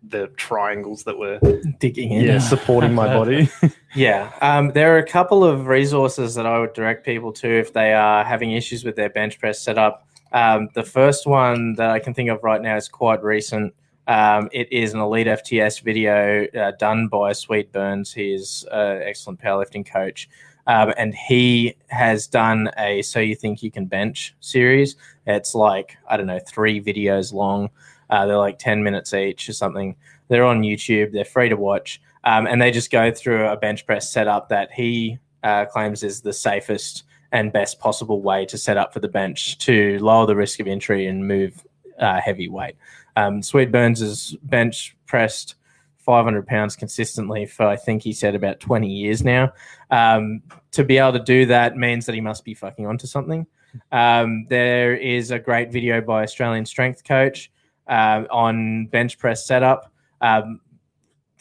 the triangles that were Digging in. yeah, supporting my body. Yeah, um, there are a couple of resources that I would direct people to if they are having issues with their bench press setup. Um, the first one that I can think of right now is quite recent. Um, it is an Elite FTS video uh, done by Swede Burns. He is an excellent powerlifting coach. Um, and he has done a So You Think You Can Bench series. It's like, I don't know, three videos long. Uh, they're like 10 minutes each or something. They're on YouTube, they're free to watch. Um, and they just go through a bench press setup that he uh, claims is the safest and best possible way to set up for the bench to lower the risk of injury and move uh, heavy weight. Um, Burns has bench pressed 500 pounds consistently for, I think he said, about 20 years now. Um, to be able to do that means that he must be fucking onto something. Um, there is a great video by Australian strength coach um, on bench press setup. Um,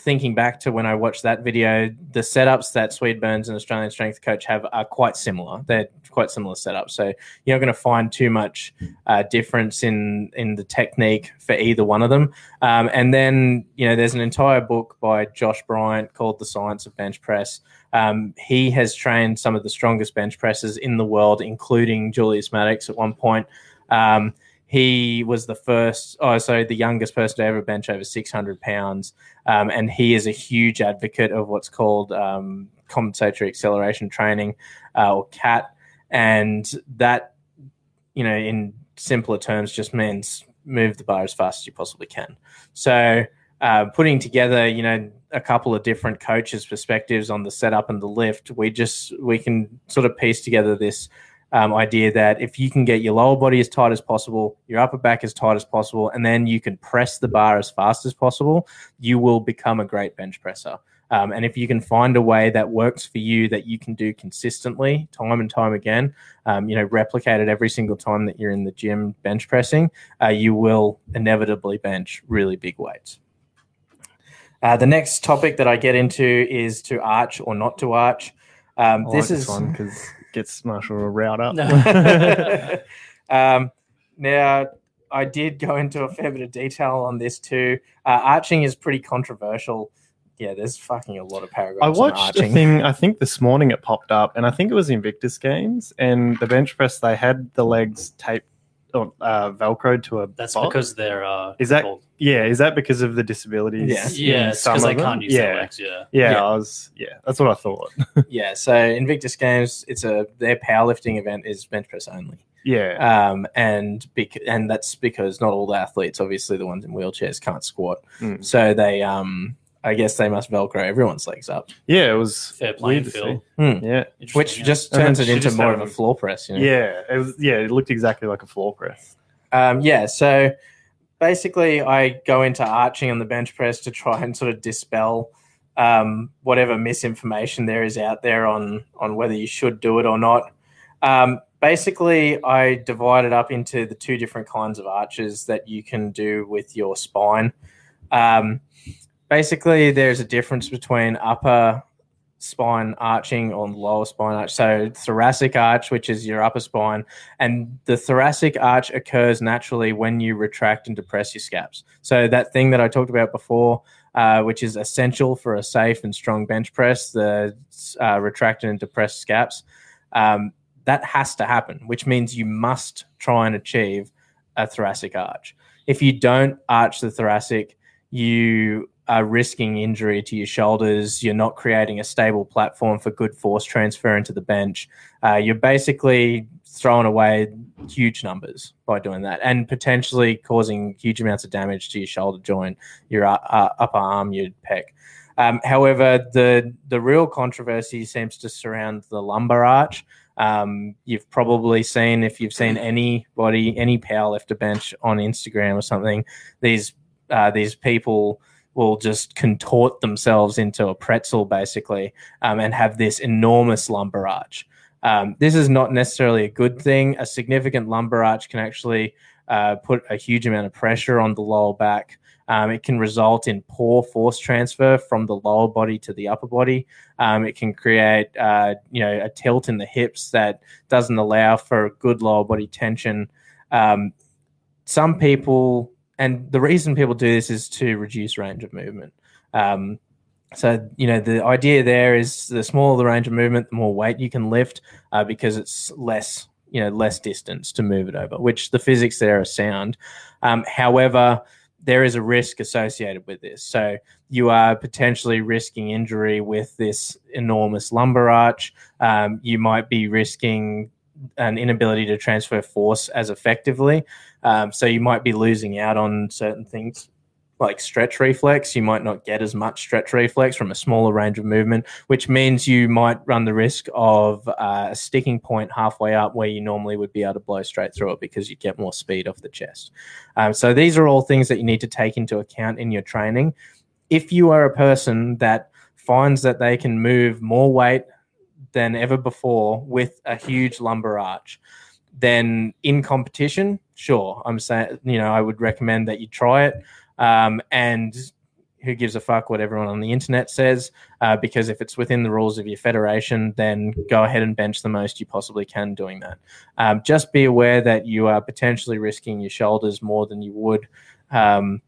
thinking back to when I watched that video, the setups that Swede Burns and Australian Strength Coach have are quite similar. They're quite similar setups, so you're not going to find too much uh, difference in in the technique for either one of them. Um, and then you know, there's an entire book by Josh Bryant called "The Science of Bench Press." Um, he has trained some of the strongest bench presses in the world, including Julius Maddox at one point. Um, he was the first, oh, so the youngest person to ever bench over 600 pounds. Um, and he is a huge advocate of what's called um, compensatory acceleration training uh, or CAT. And that, you know, in simpler terms, just means move the bar as fast as you possibly can. So, uh, putting together, you know, a couple of different coaches' perspectives on the setup and the lift, we just we can sort of piece together this um, idea that if you can get your lower body as tight as possible, your upper back as tight as possible, and then you can press the bar as fast as possible, you will become a great bench presser. Um, and if you can find a way that works for you that you can do consistently, time and time again, um, you know, replicate it every single time that you're in the gym bench pressing, uh, you will inevitably bench really big weights. Uh, the next topic that I get into is to arch or not to arch. Um, this like is because gets Marshall riled up. um, now, I did go into a fair bit of detail on this too. Uh, arching is pretty controversial. Yeah, there's fucking a lot of paragraphs. I on watched a thing. I think this morning it popped up, and I think it was Invictus Games, and the bench press they had the legs taped or uh, velcroed to a. that's box. because they're uh, Is that- called- yeah, is that because of the disabilities? Yeah. yeah, because they can't use yeah. legs. Yeah, Yeah, Yeah. I was. Yeah, that's what I thought. yeah, so Invictus Games, it's a their powerlifting event is bench press only, yeah, um, and bec- and that's because not all the athletes, obviously the ones in wheelchairs, can't squat. Mm. So they, um, I guess they must velcro everyone's legs up, yeah, it was fair playing weird to field. see. Hmm. Yeah, Interesting, which yeah. just And then turns it she into just more had of a floor press. You know? yeah, it was. Yeah, it looked exactly like a floor press. Um, yeah, so basically, I go into arching on the bench press to try and sort of dispel um, whatever misinformation there is out there on on whether you should do it or not. Um, basically, I divide it up into the two different kinds of arches that you can do with your spine. Um, basically, there's a difference between upper spine arching or lower spine arch. So thoracic arch, which is your upper spine, and the thoracic arch occurs naturally when you retract and depress your scaps. So that thing that I talked about before, uh, which is essential for a safe and strong bench press, the uh, retracted and depressed scaps. Um, that has to happen, which means you must try and achieve a thoracic arch. If you don't arch the thoracic, you are risking injury to your shoulders. You're not creating a stable platform for good force transfer into the bench. Uh, you're basically throwing away huge numbers by doing that and potentially causing huge amounts of damage to your shoulder joint, your uh, uh upper arm, your pec. Um, however, the the real controversy seems to surround the lumbar arch. Um, you've probably seen if you've seen anybody, any powerlifter bench on Instagram or something, these uh, these people will just contort themselves into a pretzel basically um, and have this enormous lumbar arch. Um, this is not necessarily a good thing. A significant lumbar arch can actually uh, put a huge amount of pressure on the lower back. Um, it can result in poor force transfer from the lower body to the upper body. Um, it can create, uh, you know, a tilt in the hips that doesn't allow for good lower body tension. Um, some people, and the reason people do this is to reduce range of movement. Um, so you know the idea there is the smaller the range of movement, the more weight you can lift uh, because it's less you know less distance to move it over. Which the physics there are sound. Um, however, there is a risk associated with this. So you are potentially risking injury with this enormous lumbar arch. Um, you might be risking an inability to transfer force as effectively. Um, so you might be losing out on certain things like stretch reflex, you might not get as much stretch reflex from a smaller range of movement, which means you might run the risk of uh, a sticking point halfway up where you normally would be able to blow straight through it because you get more speed off the chest. Um, so these are all things that you need to take into account in your training. If you are a person that finds that they can move more weight than ever before with a huge lumbar arch, then in competition, sure, I'm saying, you know, I would recommend that you try it. Um, and who gives a fuck what everyone on the internet says? Uh, because if it's within the rules of your federation, then go ahead and bench the most you possibly can doing that. Um, just be aware that you are potentially risking your shoulders more than you would. Um,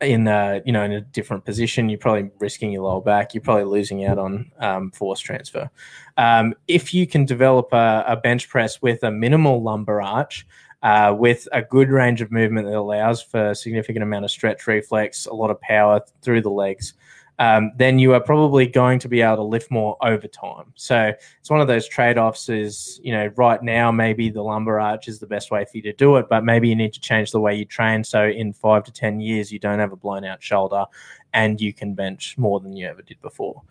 in a you know in a different position, you're probably risking your lower back. You're probably losing out on um, force transfer. Um, if you can develop a, a bench press with a minimal lumbar arch, uh, with a good range of movement that allows for a significant amount of stretch reflex, a lot of power through the legs, um, then you are probably going to be able to lift more over time. So it's one of those trade offs is, you know, right now, maybe the lumbar arch is the best way for you to do it, but maybe you need to change the way you train. So in five to 10 years, you don't have a blown out shoulder and you can bench more than you ever did before.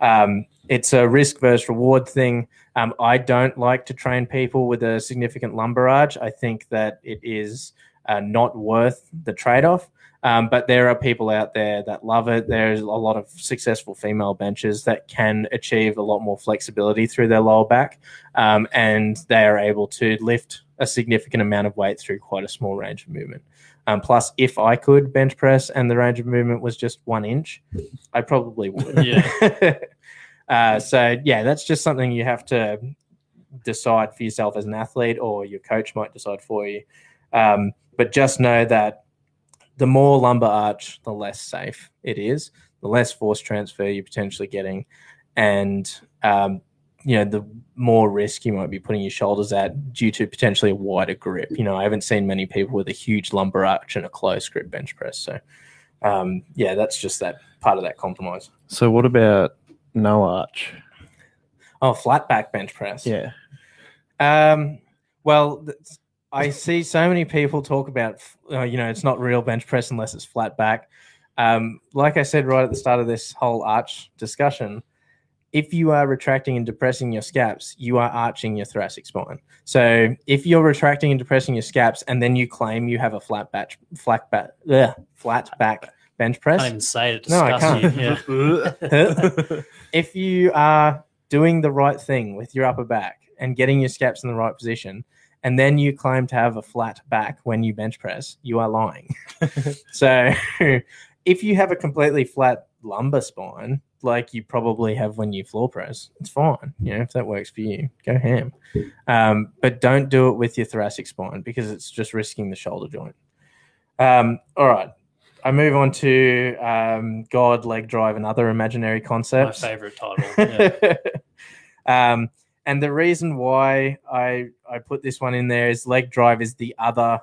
Um, it's a risk versus reward thing. Um, I don't like to train people with a significant lumbar arch. I think that it is uh, not worth the trade off. Um, but there are people out there that love it. There's a lot of successful female benches that can achieve a lot more flexibility through their lower back, um, and they are able to lift a significant amount of weight through quite a small range of movement. Um, plus, if I could bench press and the range of movement was just one inch, I probably would. Yeah. uh, so yeah, that's just something you have to decide for yourself as an athlete, or your coach might decide for you. Um, but just know that the more lumbar arch, the less safe it is, the less force transfer you're potentially getting, and um, you know the more risk you might be putting your shoulders at due to potentially a wider grip. You know, I haven't seen many people with a huge lumbar arch and a close grip bench press. So, um, yeah, that's just that part of that compromise. So what about no arch? Oh, flat back bench press. Yeah. Um, well, I see so many people talk about, uh, you know, it's not real bench press unless it's flat back. Um, like I said right at the start of this whole arch discussion, if you are retracting and depressing your scaps, you are arching your thoracic spine. So if you're retracting and depressing your scaps, and then you claim you have a flat back, flat back, ugh, flat back bench press, I press, can't even say it. No, I Disgust you. Yeah. if you are doing the right thing with your upper back and getting your scaps in the right position, and then you claim to have a flat back when you bench press, you are lying. so if you have a completely flat lumbar spine like you probably have when you floor press, it's fine. You know, if that works for you, go ham. Um, but don't do it with your thoracic spine because it's just risking the shoulder joint. Um, all right. I move on to um, God, leg drive, and other imaginary concepts. My favorite title. Yeah. and the reason why I I put this one in there is leg drive is the other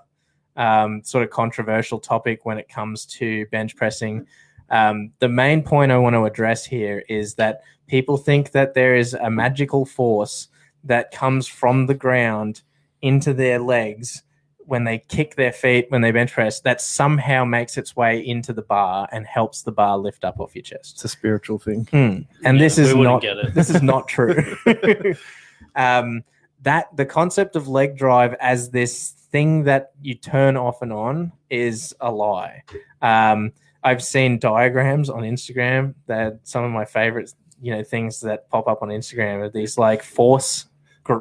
um, sort of controversial topic when it comes to bench pressing. Um, the main point I want to address here is that people think that there is a magical force that comes from the ground into their legs when they kick their feet when they bench press that somehow makes its way into the bar and helps the bar lift up off your chest. It's a spiritual thing. Hmm. And Yeah, this is wouldn't get it. this is not true. um, that the concept of leg drive as this thing that you turn off and on is a lie. Um, I've seen diagrams on Instagram that some of my favorite, you know, things that pop up on Instagram are these like force,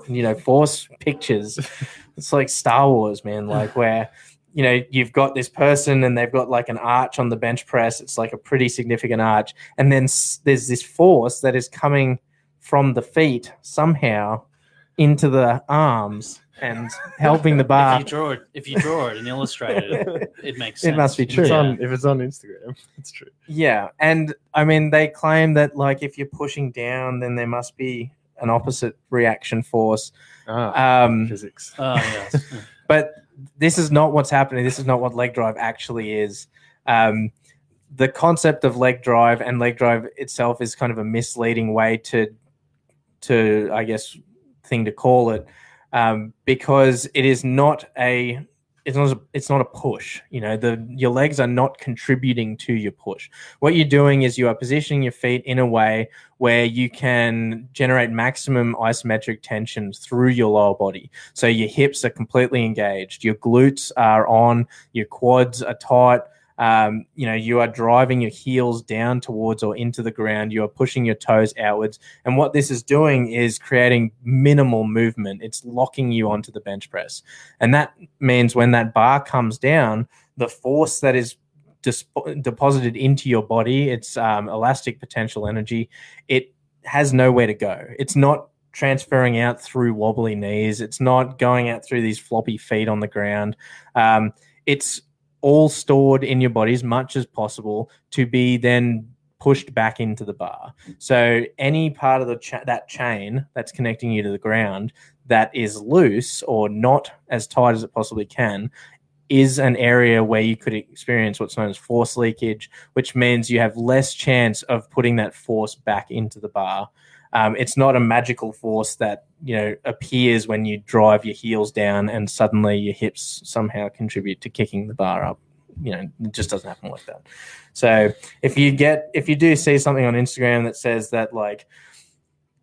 you know, force pictures. it's like Star Wars, man, like where you know you've got this person and they've got like an arch on the bench press. It's like a pretty significant arch, and then s- there's this force that is coming from the feet somehow into the arms and helping the bar. if bar. you draw it, if you draw it and illustrate it, it makes It must be true. it's, Yeah. on, if it's on Instagram, it's true. Yeah, and I mean they claim that like if you're pushing down, then there must be an opposite reaction force. Ah, Um, physics. Oh yeah. but this is not what's happening. This is not what leg drive actually is. Um, the concept of leg drive and leg drive itself is kind of a misleading way to, to I guess, thing to call it, um, because it is not a it's not a, it's not a push. You know, the your legs are not contributing to your push. What you're doing is you are positioning your feet in a way where you can generate maximum isometric tension through your lower body. So your hips are completely engaged, your glutes are on, your quads are tight. Um, you know, you are driving your heels down towards or into the ground. You are pushing your toes outwards. And what this is doing is creating minimal movement. It's locking you onto the bench press. And that means when that bar comes down, the force that is disp- deposited into your body, its um, elastic potential energy, it has nowhere to go. It's not transferring out through wobbly knees. It's not going out through these floppy feet on the ground. Um, it's all stored in your body as much as possible to be then pushed back into the bar. So any part of the cha- that chain that's connecting you to the ground that is loose or not as tight as it possibly can is an area where you could experience what's known as force leakage, which means you have less chance of putting that force back into the bar. Um, it's not a magical force that you know appears when you drive your heels down and suddenly your hips somehow contribute to kicking the bar up. You know, it just doesn't happen like that. So if you get if you do see something on Instagram that says that like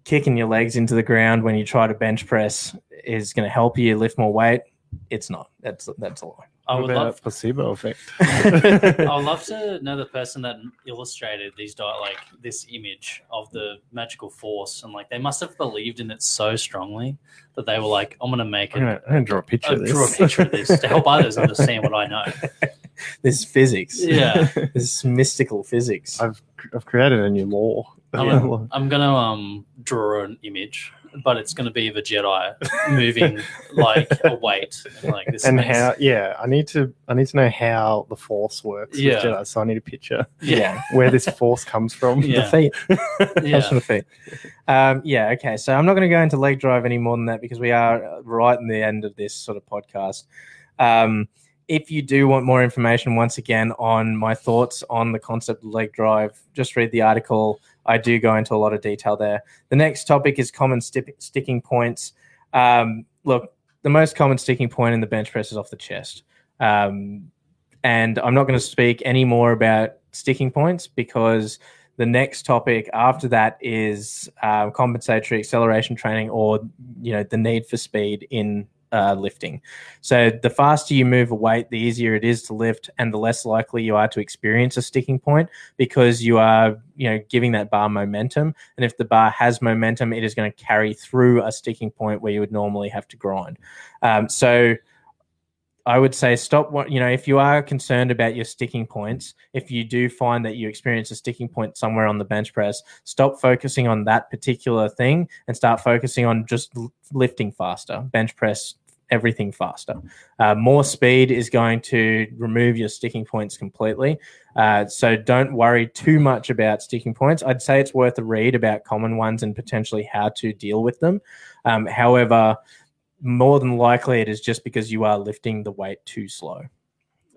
kicking your legs into the ground when you try to bench press is going to help you lift more weight, it's not. That's that's a lie. I would about love placebo effect. I would love to know the person that illustrated these di- like this image of the magical force, and like they must have believed in it so strongly that they were like, "I'm gonna make I'm it, gonna, I'm gonna draw a picture uh, of this. draw a picture of this to help others understand what I know." This is physics. Yeah, This is mystical physics. I've I've created a new law. I'm, gonna, I'm gonna um draw an image, but it's gonna be of a Jedi moving like a weight, and, like this. and makes- how? Yeah, I need to. I need to know how the force works. Yeah. with Jedi, so I need a picture yeah, where this force comes from. Yeah. The feet. yeah. Comes the feet. Um, yeah, okay. So I'm not going to go into leg drive any more than that because we are right in the end of this sort of podcast. Um, if you do want more information, once again, on my thoughts on the concept of leg drive, just read the article. I do go into a lot of detail there. The next topic is common sti- sticking points. Um, look, the most common sticking point in the bench press is off the chest. Um, and I'm not going to speak any more about sticking points because the next topic after that is uh, compensatory acceleration training or you know the need for speed in uh, lifting. So the faster you move a weight the easier it is to lift and the less likely you are to experience a sticking point because you are you know giving that bar momentum. And if the bar has momentum it is going to carry through a sticking point where you would normally have to grind. Um, so I would say stop what you know if you are concerned about your sticking points, if you do find that you experience a sticking point somewhere on the bench press, stop focusing on that particular thing and start focusing on just lifting faster, bench press everything faster. Uh, more speed is going to remove your sticking points completely. Uh, so don't worry too much about sticking points. I'd say it's worth a read about common ones and potentially how to deal with them. Um, however, more than likely it is just because you are lifting the weight too slow.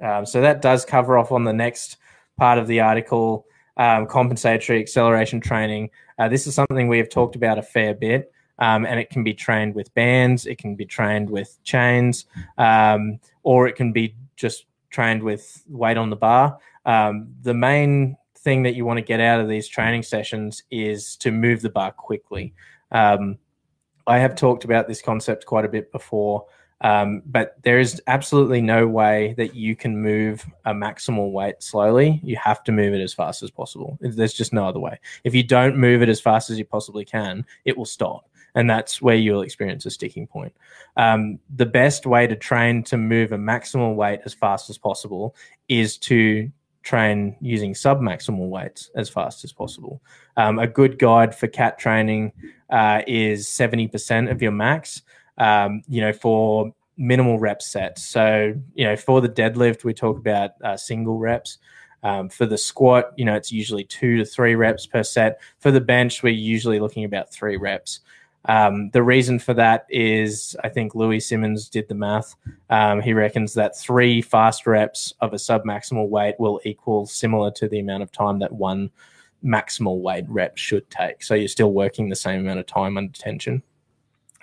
Um, so that does cover off on the next part of the article um, compensatory acceleration training. Uh, this is something we have talked about a fair bit. Um, and it can be trained with bands, it can be trained with chains, um, or it can be just trained with weight on the bar. Um, the main thing that you want to get out of these training sessions is to move the bar quickly. Um, I have talked about this concept quite a bit before, um, but there is absolutely no way that you can move a maximal weight slowly. You have to move it as fast as possible. There's just no other way. If you don't move it as fast as you possibly can, it will stop. And that's where you'll experience a sticking point. Um, the best way to train to move a maximal weight as fast as possible is to train using submaximal weights as fast as possible. Um, a good guide for cat training uh, is 70% of your max, um, you know, for minimal rep sets. So, you know, for the deadlift, we talk about uh, single reps. Um, for the squat, you know, it's usually two to three reps per set. For the bench, we're usually looking about three reps. Um, the reason for that is I think Louie Simmons did the math. Um, he reckons that three fast reps of a submaximal weight will equal similar to the amount of time that one maximal weight rep should take. So you're still working the same amount of time under tension.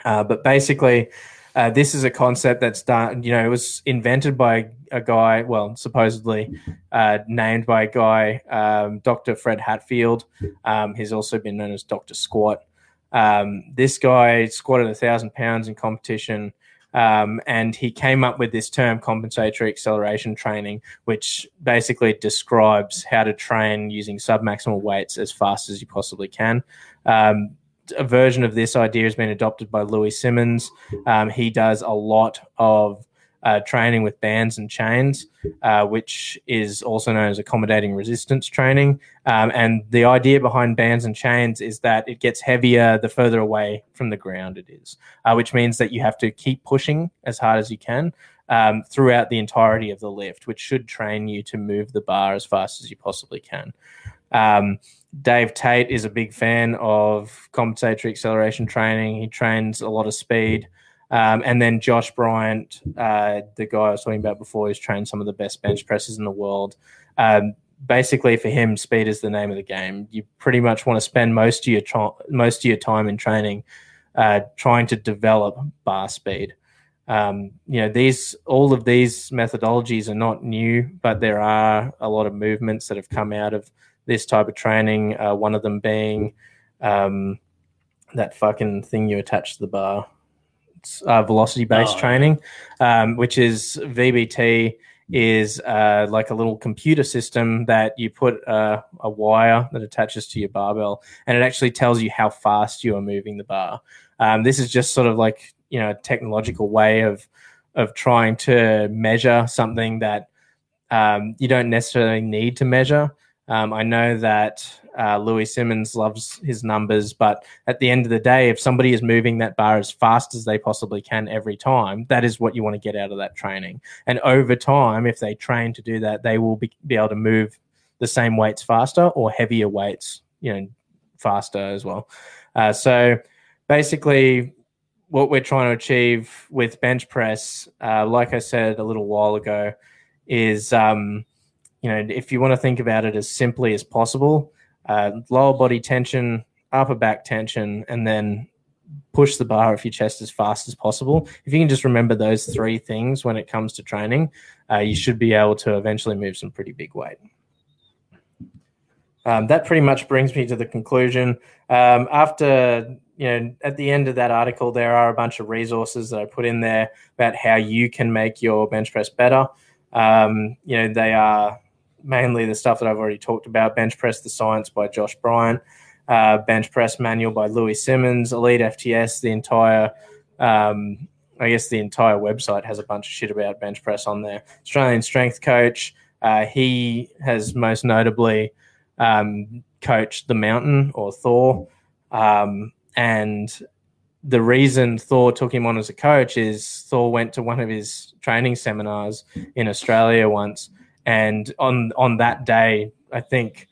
Uh, but basically, uh, this is a concept that's done, you know, it was invented by a guy, well, supposedly uh, named by a guy, um, Dr. Fred Hatfield. Um, he's also been known as Dr. Squat. Um, this guy squatted a thousand pounds in competition. Um, and he came up with this term compensatory acceleration training, which basically describes how to train using submaximal weights as fast as you possibly can. Um, a version of this idea has been adopted by Louie Simmons. Um, he does a lot of uh, training with bands and chains, uh, which is also known as accommodating resistance training. Um, and the idea behind bands and chains is that it gets heavier the further away from the ground it is, uh, which means that you have to keep pushing as hard as you can. Um, throughout the entirety of the lift, which should train you to move the bar as fast as you possibly can. Um, Dave Tate is a big fan of compensatory acceleration training. He trains a lot of speed. Um, and then Josh Bryant, uh, the guy I was talking about before, who's trained some of the best bench presses in the world. Um, basically, for him, speed is the name of the game. You pretty much want to spend most of your tra- most of your time in training uh, trying to develop bar speed. Um, you know, these all of these methodologies are not new, but there are a lot of movements that have come out of this type of training. Uh, one of them being um, that fucking thing you attach to the bar uh, velocity based oh, training, um, which is VBT is uh, like a little computer system that you put a, a, wire that attaches to your barbell, and it actually tells you how fast you are moving the bar. Um, this is just sort of like you know a technological way of of trying to measure something that um, you don't necessarily need to measure. Um, I know that uh, Louie Simmons loves his numbers, but at the end of the day, if somebody is moving that bar as fast as they possibly can every time, that is what you want to get out of that training. And over time, if they train to do that, they will be, be able to move the same weights faster or heavier weights, you know, faster as well. Uh, so basically, what we're trying to achieve with bench press, uh, like I said a little while ago, is um, you know, if you want to think about it as simply as possible, uh, lower body tension, upper back tension, and then push the bar off your chest as fast as possible. If you can just remember those three things when it comes to training, uh, you should be able to eventually move some pretty big weight. Um, that pretty much brings me to the conclusion. Um, after, you know, at the end of that article, there are a bunch of resources that I put in there about how you can make your bench press better. Um, you know, they are mainly the stuff that I've already talked about Bench Press the Science by Josh Bryant, uh, Bench Press Manual by Louie Simmons, Elite FTS, the entire um, I guess the entire website has a bunch of shit about bench press on there. Australian strength coach. Uh, he has most notably um, coached the Mountain or Thor, um, and the reason Thor took him on as a coach is Thor went to one of his training seminars in Australia once, and on on that day, I think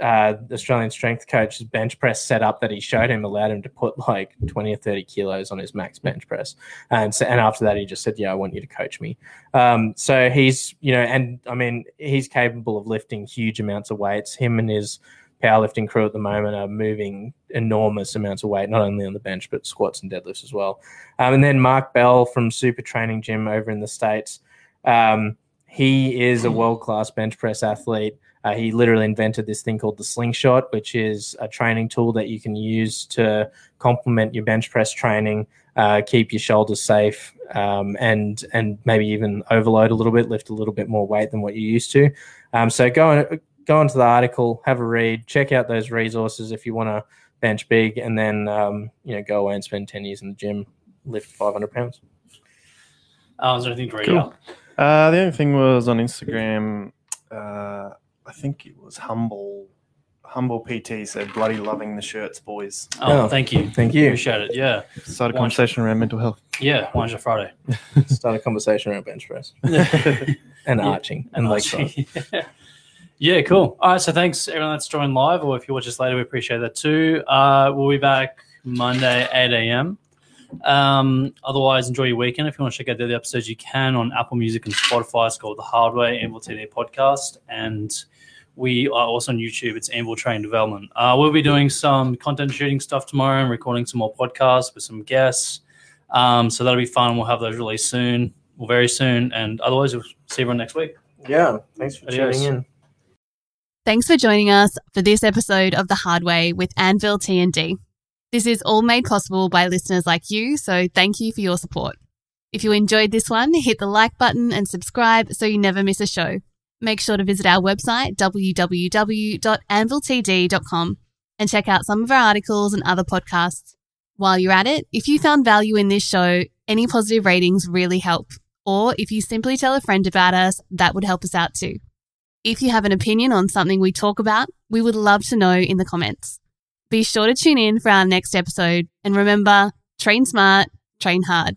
uh, the Australian strength coach's bench press setup that he showed him allowed him to put like 20 or 30 kilos on his max bench press. And so, and after that, he just said, Yeah, I want you to coach me. Um, so he's, you know, and I mean, he's capable of lifting huge amounts of weights. Him and his powerlifting crew at the moment are moving enormous amounts of weight, not only on the bench, but squats and deadlifts as well. Um, and then Mark Bell from Super Training Gym over in the States. Um, he is a world class bench press athlete. Uh, he literally invented this thing called the slingshot, which is a training tool that you can use to complement your bench press training, uh, keep your shoulders safe, um, and and maybe even overload a little bit, lift a little bit more weight than what you're used to. Um, so go on, go onto the article, have a read, check out those resources if you want to bench big, and then um, you know go away and spend ten years in the gym, lift five hundred pounds. Uh, is there anything great? Cool. Uh, the only thing was on Instagram. Uh, I think it was humble. Humble PT said, "Bloody loving the shirts, boys." Oh, Oh, thank you. Thank you. Appreciate it. Yeah. Start a Why- conversation around mental health. Yeah. Why Friday? Start a conversation around bench press and and arching and leg actually- yeah, cool. All right, so thanks everyone that's joined live, or if you watch us later, we appreciate that too. Uh, we'll be back Monday, 8 a.m. Um, otherwise, enjoy your weekend. If you want to check out the other episodes, you can on Apple Music and Spotify. It's called The Hard Way, Anvil TD Podcast. And we are also on YouTube. It's Anvil Train Development. Uh, we'll be doing some content shooting stuff tomorrow and recording some more podcasts with some guests. Um, so that'll be fun. We'll have those released soon, or very soon. And otherwise, we'll see everyone next week. Yeah, thanks for Adios. tuning in. Thanks for joining us for this episode of The Hard Way with Anvil T&D. This is all made possible by listeners like you, so thank you for your support. If you enjoyed this one, hit the like button and subscribe so you never miss a show. Make sure to visit our website, www.anviltd.com, and check out some of our articles and other podcasts. While you're at it, if you found value in this show, any positive ratings really help. Or if you simply tell a friend about us, that would help us out too. If you have an opinion on something we talk about, we would love to know in the comments. Be sure to tune in for our next episode and remember train smart, train hard.